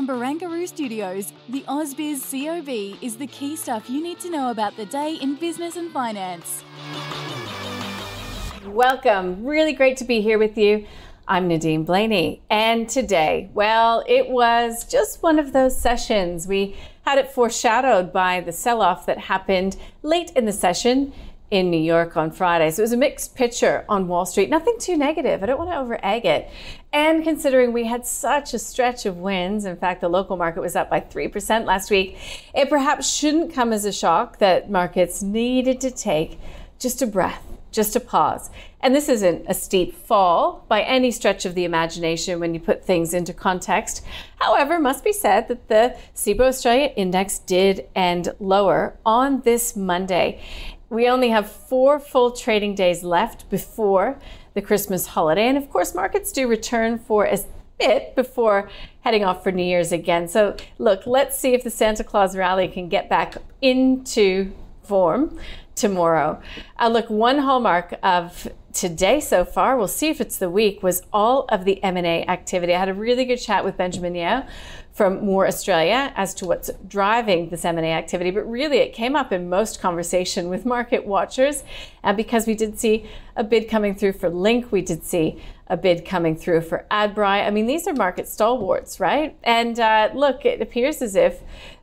From Barangaroo Studios, the AusBiz COB is the key stuff you need to know about the day in business and finance. Welcome. Really great to be here with you. I'm Nadine Blayney. And today, well, it was just one of those sessions. We had it foreshadowed by the sell off that happened late in the session in New York on Friday. So it was a mixed picture on Wall Street. Nothing too negative. I don't want to over egg it. And considering we had such a stretch of wins, in fact, the local market was up by 3% last week, it perhaps shouldn't come as a shock that markets needed to take just a breath just a pause. And this isn't a steep fall by any stretch of the imagination when you put things into context. However, must be said that the Cboe Australia Index did end lower on this Monday. We only have four full trading days left before the Christmas holiday. And of course, markets do return for a bit before heading off for New Year's again. So, look, let's see if the Santa Claus rally can get back into form tomorrow. Uh, look, one hallmark of today so far, we'll see if it's the week, was all of the M&A activity. I had a really good chat with Benjamin Yeo from Moore Australia as to what's driving this M&A activity, but really it came up in most conversation with market watchers, and because we did see a bid coming through for Link, we did see a bid coming through for Adbri. I mean, these are market stalwarts, right? And uh, look, it appears as if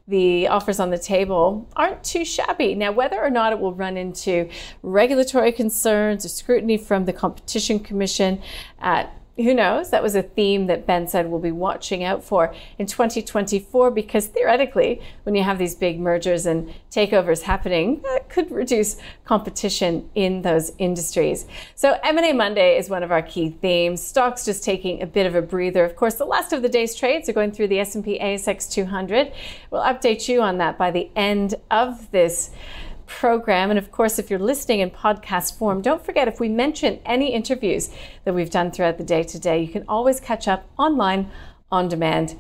the offers on the table aren't too shabby. Now, whether or not it will run into regulatory concerns or scrutiny from the Competition Commission, uh, who knows? That was a theme that Ben said we'll be watching out for in 2024 because theoretically, when you have these big mergers and takeovers happening, that could reduce competition in those industries. So M&A Monday is one of our key themes. Stocks just taking a bit of a breather. Of course, the last of the day's trades are going through the S&P ASX 200. We'll update you on that by the end of this program. And of course, if you're listening in podcast form, don't forget if we mention any interviews that we've done throughout the day today, you can always catch up online on demand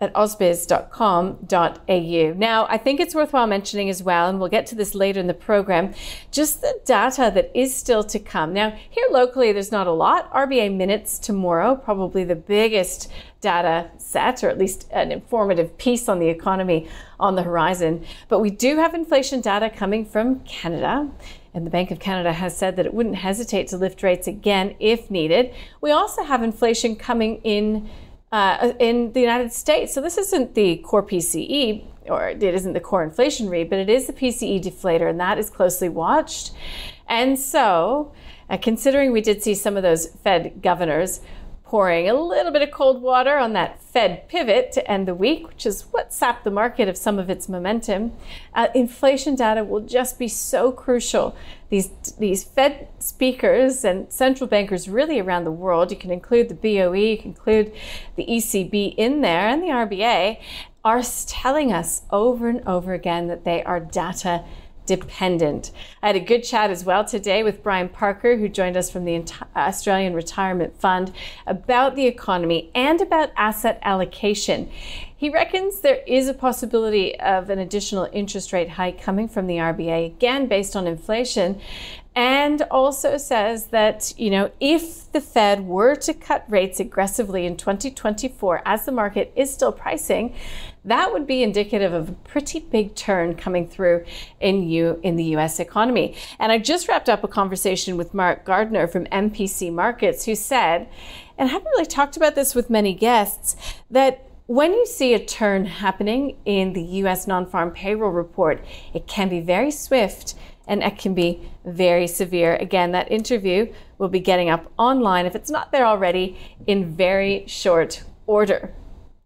at ausbiz.com.au. Now, I think it's worthwhile mentioning as well, and we'll get to this later in the program, just the data that is still to come. Now, here locally, there's not a lot. RBA minutes tomorrow, probably the biggest data set, or at least an informative piece on the economy on the horizon. But we do have inflation data coming from Canada. And the Bank of Canada has said that it wouldn't hesitate to lift rates again if needed. We also have inflation coming in uh, in the United States. So this isn't the core PCE, or it isn't the core inflation read, but it is the PCE deflator, and that is closely watched. And so, uh, considering we did see some of those Fed governors pouring a little bit of cold water on that Fed pivot to end the week, which is what sapped the market of some of its momentum. Uh, inflation data will just be so crucial. These, these Fed speakers and central bankers really around the world, you can include the BOE, you can include the ECB in there, and the RBA, are telling us over and over again that they are data dependent. I had a good chat as well today with Brian Parker, who joined us from the uh, Australian Retirement Fund, about the economy and about asset allocation. He reckons there is a possibility of an additional interest rate hike coming from the RBA, again based on inflation, and also says that, you know, if the Fed were to cut rates aggressively in 2024, as the market is still pricing, that would be indicative of a pretty big turn coming through in you in the US economy. And I just wrapped up a conversation with Mark Gardner from MPC Markets who said, and I haven't really talked about this with many guests, that when you see a turn happening in the US non farm payroll report, it can be very swift and it can be very severe. Again, that interview will be getting up online if it's not there already in very short order.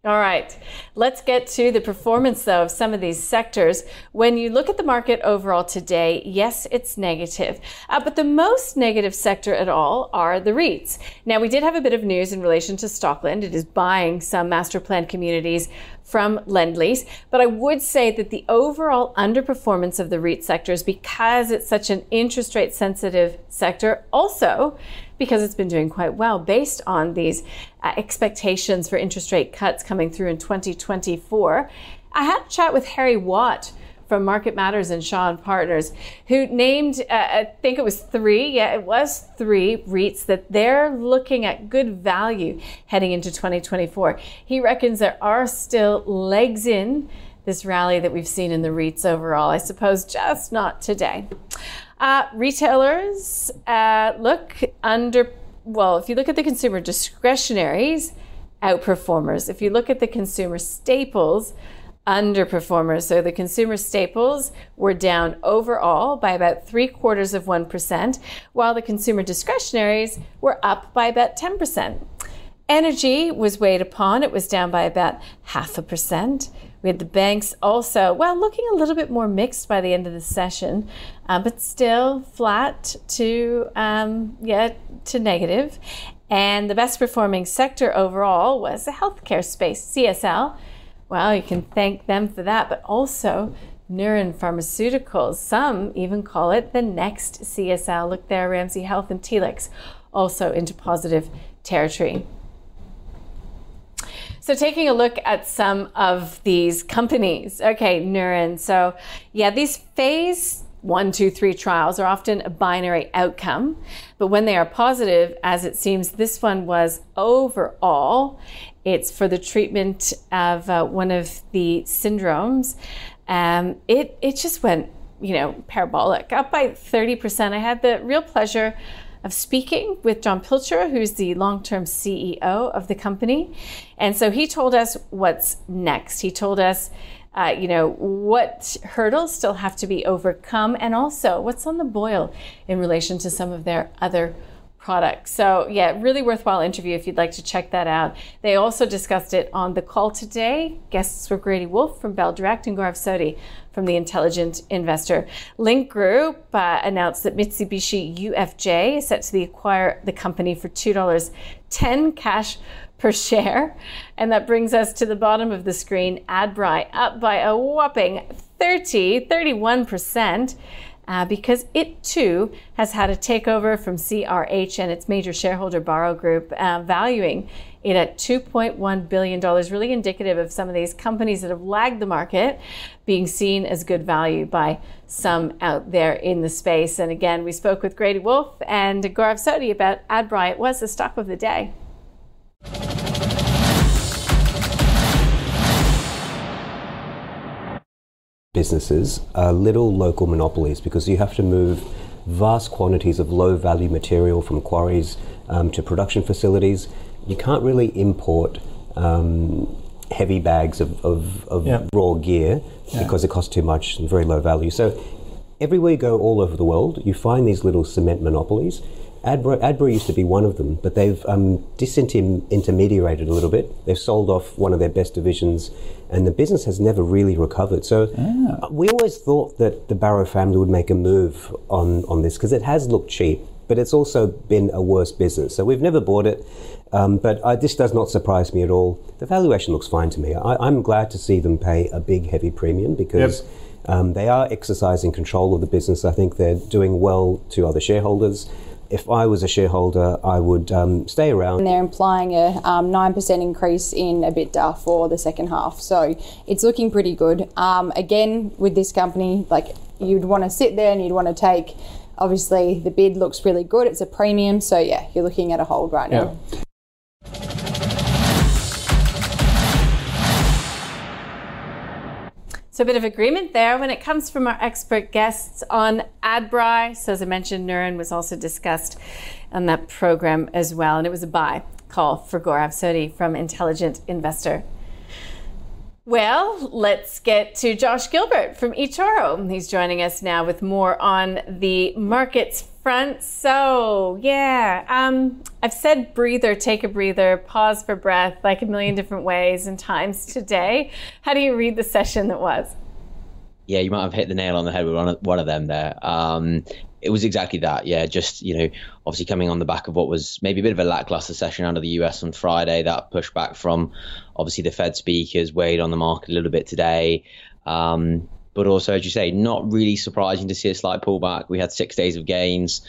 All right, let's get to the performance though of some of these sectors. When you look at the market overall today, yes, it's negative, uh, but the most negative sector at all are the REITs. Now, we did have a bit of news in relation to Stockland. It is buying some master plan communities from Lendlease. But I would say that the overall underperformance of the REIT sector is because it's such an interest rate sensitive sector. Also, because it's been doing quite well based on these uh, expectations for interest rate cuts coming through in 2024. I had a chat with Harry Watt from Market Matters and Shaw and Partners, who named, uh, I think it was three, yeah, it was three REITs that they're looking at good value heading into 2024. He reckons there are still legs in this rally that we've seen in the REITs overall. I suppose just not today. Uh, retailers uh, look under, well, if you look at the consumer discretionaries, outperformers. If you look at the consumer staples, underperformers. So the consumer staples were down overall by about three quarters of 1%, while the consumer discretionaries were up by about 10%. Energy was weighed upon, it was down by about half a percent. We had the banks also, well, looking a little bit more mixed by the end of the session, uh, but still flat to, um, yeah, to negative. And the best performing sector overall was the healthcare space, CSL. Well, you can thank them for that, but also Neuren Pharmaceuticals. Some even call it the next CSL. Look there, Ramsay Health and Telix also into positive territory. So, taking a look at some of these companies. Okay, Neuren. So, yeah, these phase one, two, three trials are often a binary outcome, but when they are positive, as it seems this one was overall, it's for the treatment of uh, one of the syndromes. Um, it it just went, you know, parabolic, up by thirty percent. I had the real pleasure of speaking with Jon Pilcher, who's the long term CEO of the company. And so he told us what's next. He told us, uh, you know, what hurdles still have to be overcome and also what's on the boil in relation to some of their other products. So, yeah, really worthwhile interview if you'd like to check that out. They also discussed it on the call today. Guests were Grady Wulff from Bell Direct and Gaurav Sodhi from the Intelligent Investor. Link Group uh, announced that Mitsubishi UFJ is set to acquire the company for $2.10 cash per share. And that brings us to the bottom of the screen. Adbri up by a whopping 30, 31% uh, because it too has had a takeover from CRH and its major shareholder Barro Group, uh, valuing it at $2.1 billion, really indicative of some of these companies that have lagged the market being seen as good value by some out there in the space. And again, we spoke with Grady Wulff and Gaurav Sodhi about Adbri. It was the stock of the day. Businesses are little local monopolies because you have to move vast quantities of low value material from quarries um, to production facilities. You can't really import um, heavy bags of, of, of yeah. raw gear yeah. because it costs too much and very low value. So everywhere you go all over the world, you find these little cement monopolies Adbri used to be one of them, but they've um, disintermediated a little bit. They've sold off one of their best divisions, and the business has never really recovered. So ah. we always thought that the Barro family would make a move on, on this because it has looked cheap, but it's also been a worse business. So we've never bought it, um, but I, this does not surprise me at all. The valuation looks fine to me. I, am glad to see them pay a big, heavy premium because. Yep. Um, they are exercising control of the business. I think they're doing well to other shareholders if I was a shareholder, I would um, stay around. And they're implying a um, 9% increase in EBITDA for the second half. So it's looking pretty good. Um, again, with this company, like you'd want to sit there and you'd want to take, obviously, the bid looks really good. It's a premium. So yeah, you're looking at a hold right now. So a bit of agreement there when it comes from our expert guests on Adbri. So as I mentioned, Neuren was also discussed on that program as well. And it was a buy call for Gaurav Sodhi from Intelligent Investor. Well, let's get to Josh Gilbert from eToro. He's joining us now with more on the markets front. So, yeah, um, I've said breather, take a breather, pause for breath, like a million different ways and times today. How do you read the session that was? Yeah, you might have hit the nail on the head with one of, them there. Um, it was exactly that. Yeah, just you know, obviously coming on the back of what was maybe a bit of a lackluster session of the US on Friday. That pushback from obviously the Fed speakers weighed on the market a little bit today. Um, but also, as you say, not really surprising to see a slight pullback. We had six days of gains.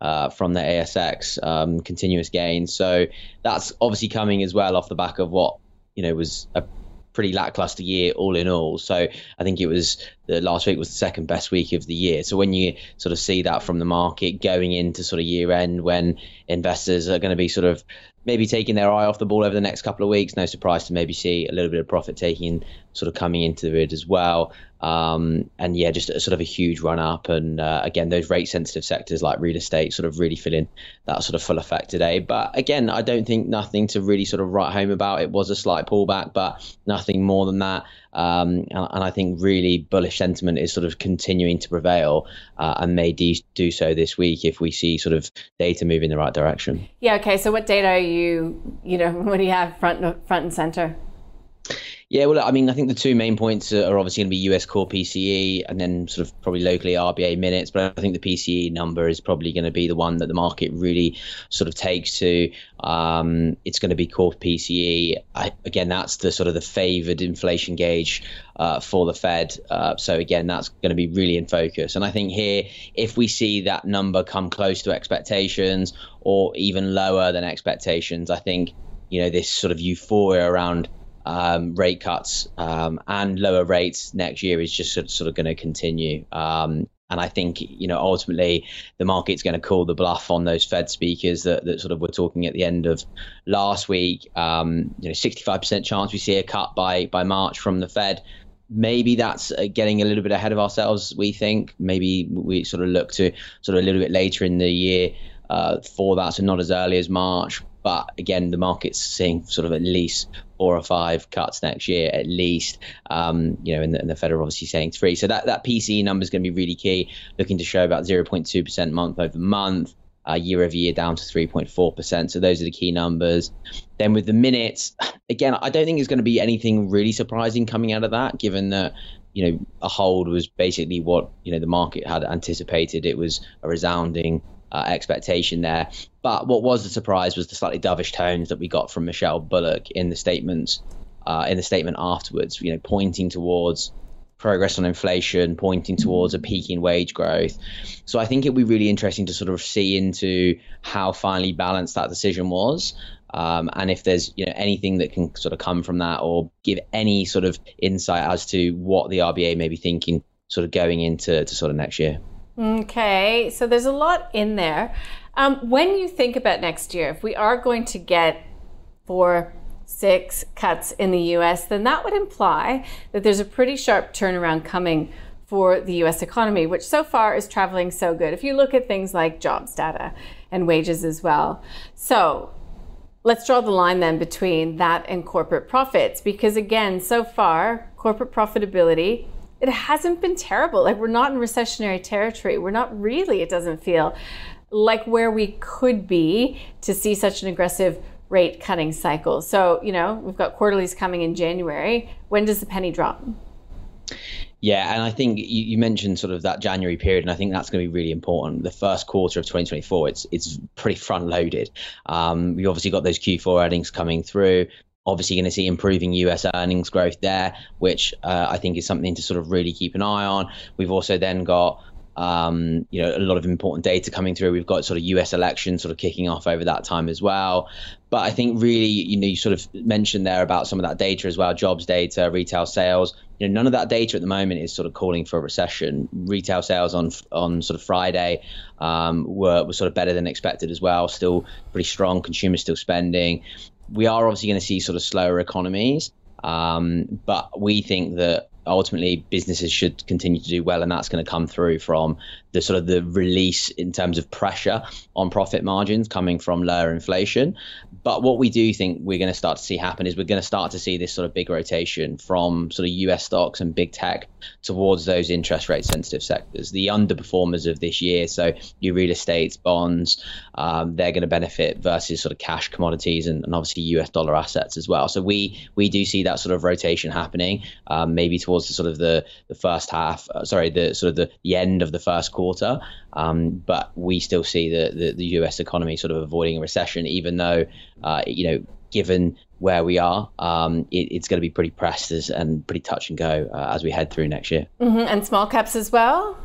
Uh, from the ASX, um, continuous gains. So that's obviously coming as well off the back of what you know was a pretty lackluster year all in all. So I think it was the last week was the second best week of the year. So when you sort of see that from the market going into sort of year end, when investors are going to be sort of maybe taking their eye off the ball over the next couple of weeks, no surprise to maybe see a little bit of profit taking sort of coming into the it as well. Um, and yeah, just a, sort of a huge run up. And uh, again, those rate sensitive sectors like real estate sort of really feeling that sort of full effect today. But again, I don't think nothing to really sort of write home about. It was a slight pullback, but nothing more than that. Um, and, and, I think really bullish sentiment is sort of continuing to prevail uh, and may de- do so this week if we see sort of data move in the right direction. Yeah. Okay. So what data are you, you know, what do you have front, front and center? Yeah, well, I mean, I think the two main points are obviously going to be US core PCE and then sort of probably locally RBA minutes. But I think the PCE number is probably going to be the one that the market really sort of takes to. Um, it's going to be core PCE. I, again, that's the sort of the favored inflation gauge uh, for the Fed. Uh, so again, that's going to be really in focus. And I think here, if we see that number come close to expectations or even lower than expectations, I think you know this sort of euphoria around um, rate cuts um, and lower rates next year is just sort of, sort of going to continue. Um, and I think, you know, ultimately the market's going to call the bluff on those Fed speakers that, that sort of were talking at the end of last week. Um, you know, 65% chance we see a cut by by March from the Fed. Maybe that's uh, getting a little bit ahead of ourselves. We think maybe we sort of look to sort of a little bit later in the year uh, for that, so not as early as March. But again, the market's seeing sort of at least four or five cuts next year at least. Um, you know, and the, and the Fed are obviously saying three. So that, that PCE number is going to be really key, looking to show about 0.2% month over month. Uh, year over year down to 3.4%. So those are the key numbers. Then with the minutes, again, I don't think it's going to be anything really surprising coming out of that, given that you know a hold was basically what you know the market had anticipated. It was a resounding uh, expectation there. But what was the surprise was the slightly dovish tones that we got from Michelle Bullock in the statements, uh, in the statement afterwards. You know, pointing towards progress on inflation, pointing towards a peak in wage growth. So I think it'll be really interesting to sort of see into how finely balanced that decision was. Um, and if there's you know anything that can sort of come from that or give any sort of insight as to what the RBA may be thinking sort of going into to sort of next year. Okay, so there's a lot in there. Um, when you think about next year, if we are going to get four, six cuts in the US, then that would imply that there's a pretty sharp turnaround coming for the US economy, which so far is traveling so good. If you look at things like jobs data and wages as well. So let's draw the line then between that and corporate profits, because again, so far, corporate profitability it hasn't been terrible. Like we're not in recessionary territory. We're not really, it doesn't feel like where we could be to see such an aggressive rate cutting cycle. So, you know, we've got quarterlies coming in January. When does the penny drop? Yeah, and I think you, you, mentioned sort of that January period, and I think that's going to be really important. The first quarter of 2024, it's it's pretty front loaded. Um, we obviously got those Q4 earnings coming through obviously going to see improving US earnings growth there, which uh, I think is something to sort of really keep an eye on. We've also then got um, you know, a lot of important data coming through. We've got sort of US elections sort of kicking off over that time as well. But I think really, you know, you sort of mentioned there about some of that data as well, jobs data, retail sales. You know, none of that data at the moment is sort of calling for a recession. Retail sales on on sort of Friday um, were, were sort of better than expected as well. Still pretty strong. Consumers still spending we are obviously going to see sort of slower economies. Um, but we think that ultimately businesses should continue to do well, and that's going to come through from the sort of the release in terms of pressure on profit margins coming from lower inflation. But what we do think we're going to start to see happen is we're going to start to see this sort of big rotation from sort of US stocks and big tech towards those interest rate sensitive sectors. The underperformers of this year, so your real estates, bonds, um, they're going to benefit versus sort of cash commodities and, and, obviously US dollar assets as well. So we we do see that sort of rotation happening, um, maybe towards the sort of the the first half, uh, sorry, the sort of the, the end of the first quarter. Um, but we still see the, the, the, US economy sort of avoiding a recession, even though, uh, you know, given where we are, um, it, it's going to be pretty pressed and pretty touch and go uh, as we head through next year. Mm-hmm. And small caps as well?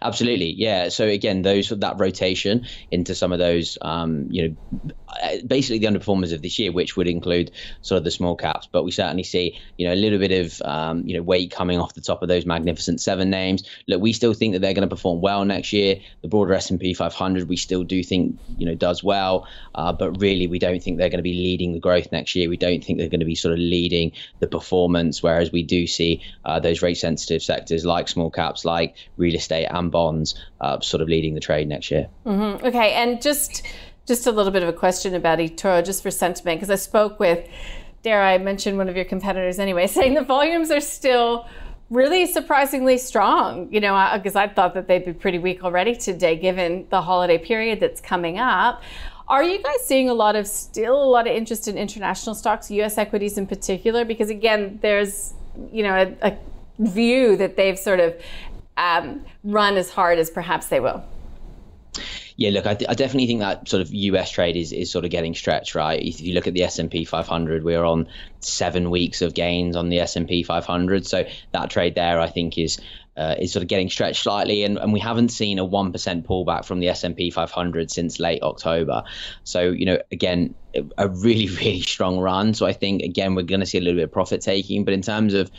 Absolutely, yeah. So again, those that rotation into some of those, um, you know, basically the underperformers of this year, which would include sort of the small caps. But we certainly see, you know, a little bit of, um, you know, weight coming off the top of those magnificent seven names. Look, we still think that they're going to perform well next year. The broader S&P 500, we still do think, you know, does well, uh, but really we don't think they're going to be leading the growth next year. We don't think they're going to be sort of leading the performance. Whereas we do see uh, those rate sensitive sectors like small caps, like real estate and bonds, uh, sort of leading the trade next year. Mm-hmm. Okay, and just just a little bit of a question about eToro, just for sentiment, because I spoke with, dare I mention one of your competitors anyway, saying the volumes are still really surprisingly strong. You know, because I thought that they'd be pretty weak already today, given the holiday period that's coming up. Are you guys seeing a lot of still a lot of interest in international stocks, U.S. equities in particular? Because again, there's you know a, a view that they've sort of um, run as hard as perhaps they will. Yeah, look, I, th- I, definitely think that sort of US trade is, is sort of getting stretched, right? If you look at the S&P 500, we're on seven weeks of gains on the S&P 500, so that trade there, I think, is uh, is sort of getting stretched slightly, and, and we haven't seen a one percent pullback from the S and P 500 since late October. So you know, again, a really really strong run. So I think again we're going to see a little bit of profit taking, but in terms of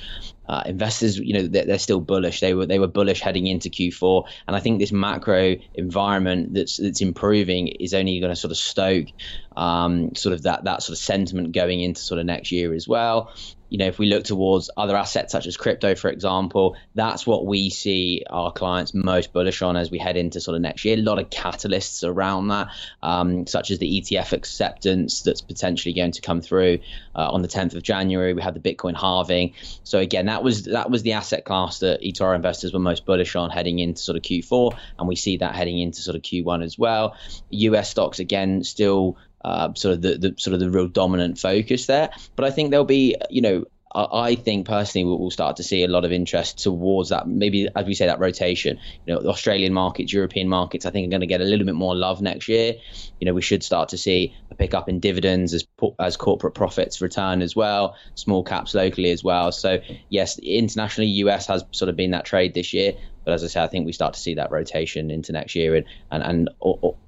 uh, investors, you know, they're, they're, still bullish. They were they were bullish heading into Q4, and I think this macro environment that's that's improving is only going to sort of stoke um, sort of that that sort of sentiment going into sort of next year as well you know, if we look towards other assets such as crypto, for example, that's what we see our clients most bullish on as we head into sort of next year. A lot of catalysts around that, um, such as the ETF acceptance that's potentially going to come through uh, on the 10th of January. We had the Bitcoin halving. So again, that was that was the asset class that eToro investors were most bullish on heading into sort of Q4, and we see that heading into sort of Q1 as well. US stocks again still uh, sort of the, the sort of the real dominant focus there. But I think there'll be, you know, I think personally we'll start to see a lot of interest towards that. Maybe as we say that rotation. You know, the Australian markets, European markets, I think are going to get a little bit more love next year. You know, we should start to see a pickup in dividends as as corporate profits return as well, small caps locally as well. So yes, internationally, US has sort of been that trade this year. But as I say, I think we start to see that rotation into next year, and and, and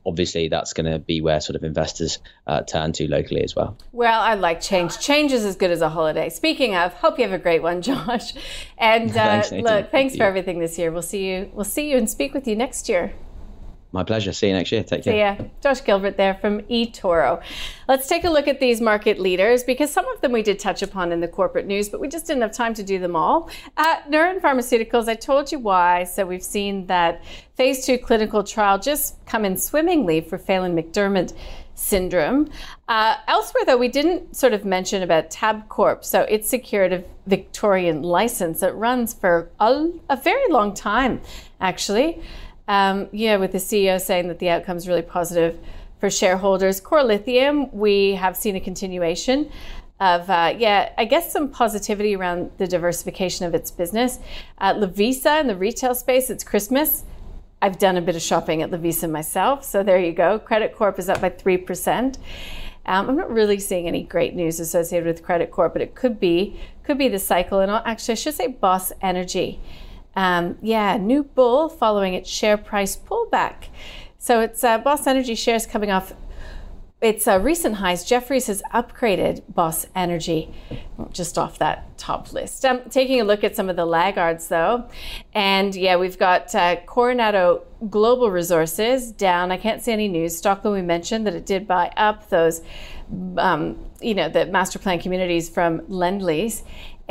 obviously that's going to be where sort of investors uh, turn to locally as well. Well, I like change. Change is as good as a holiday. Speaking of, hope you have a great one, Josh. And uh, thanks, look, thanks for everything this year. We'll see you. We'll see you and speak with you next year. My pleasure. See you next year. Take care. See ya. Josh Gilbert there from eToro. Let's take a look at these market leaders because some of them we did touch upon in the corporate news, but we just didn't have time to do them all. At Neuren Pharmaceuticals, I told you why. So we've seen that phase two clinical trial just come in swimmingly for Phelan McDermid syndrome. Uh, elsewhere, though, we didn't sort of mention about Tabcorp. So it secured a Victorian license that runs for a, a very long time, actually. Um, yeah, with the CEO saying that the outcome is really positive for shareholders. Core Lithium, we have seen a continuation of, uh, yeah, I guess some positivity around the diversification of its business. At Lovisa in the retail space, it's Christmas. I've done a bit of shopping at Lovisa myself, so there you go. Credit Corp is up by 3%. Um, I'm not really seeing any great news associated with Credit Corp, but it could be could be the cycle. And actually, I should say Boss Energy. Um, yeah, new bull following its share price pullback. So it's uh, Boss Energy shares coming off its uh, recent highs. Jefferies has upgraded Boss Energy just off that top list. Um, taking a look at some of the laggards though, and yeah, we've got uh, Coronado Global Resources down. I can't see any news. Stockland, we mentioned that it did buy up those, um, you know, the master plan communities from Lendlease.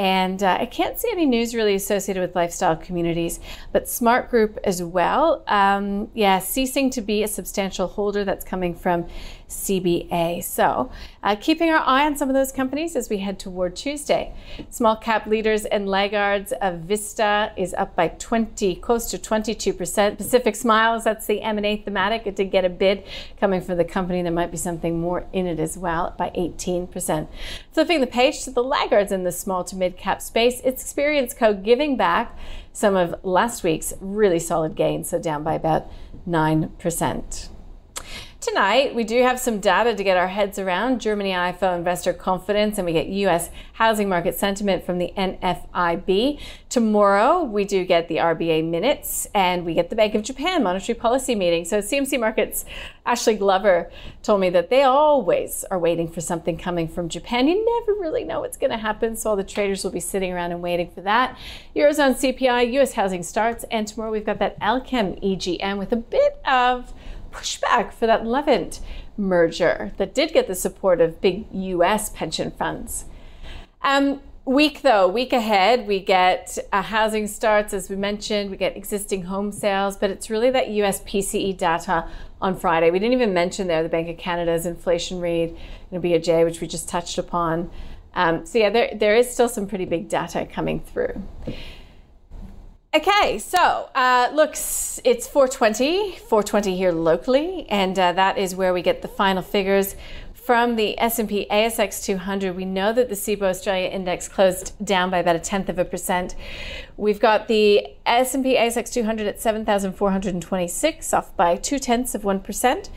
And uh, I can't see any news really associated with lifestyle communities, but Smart Group as well. Um, yeah, ceasing to be a substantial holder that's coming from CBA. So, uh, keeping our eye on some of those companies as we head toward Tuesday. Small cap leaders and laggards of Vista is up by 20, close to 22%. Pacific Smiles, that's the M&A thematic. It did get a bid coming from the company. There might be something more in it as well, by 18%. Flipping the page to the laggards in the small to mid cap space, it's Experience Co. giving back some of last week's really solid gains, so down by about 9%. Tonight, we do have some data to get our heads around Germany IFO investor confidence, and we get US housing market sentiment from the NFIB. Tomorrow, we do get the RBA minutes and we get the Bank of Japan monetary policy meeting. So, CMC Markets, Ashley Glover told me that they always are waiting for something coming from Japan. You never really know what's going to happen, so all the traders will be sitting around and waiting for that. Eurozone CPI, US housing starts, and tomorrow we've got that Allkem EGM with a bit of pushback for that Livent merger that did get the support of big US pension funds. Um, week though, week ahead, we get uh, housing starts, as we mentioned, we get existing home sales, but it's really that US PCE data on Friday. We didn't even mention there the Bank of Canada's inflation read, know, BOJ, which we just touched upon. Um, so yeah, there, there is still some pretty big data coming through. Okay, so uh, looks it's 420, 420 here locally, and uh, that is where we get the final figures from the S&P ASX 200. We know that the Cboe Australia Index closed down by about a tenth of a percent. We've got the S&P ASX 200 at 7,426, off by two tenths of one percent.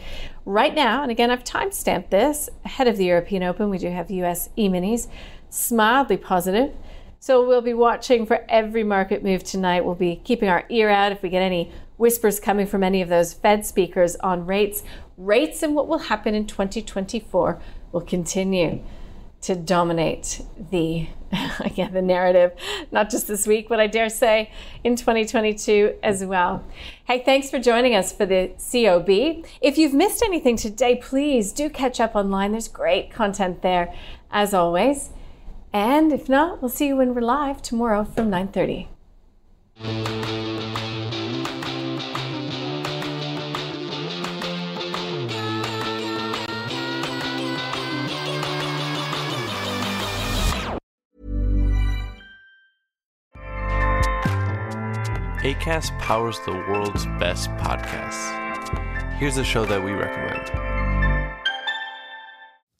Right now, and again, I've timestamped this ahead of the European Open. We do have US E-minis, mildly positive. So we'll be watching for every market move tonight. We'll be keeping our ear out if we get any whispers coming from any of those Fed speakers on rates. Rates and what will happen in 2024 will continue to dominate the again the narrative, not just this week, but I dare say in 2022 as well. Hey, thanks for joining us for the COB. If you've missed anything today, please do catch up online. There's great content there, as always. And if not, we'll see you when we're live tomorrow from 9:30. ACAST powers the world's best podcasts. Here's a show that we recommend.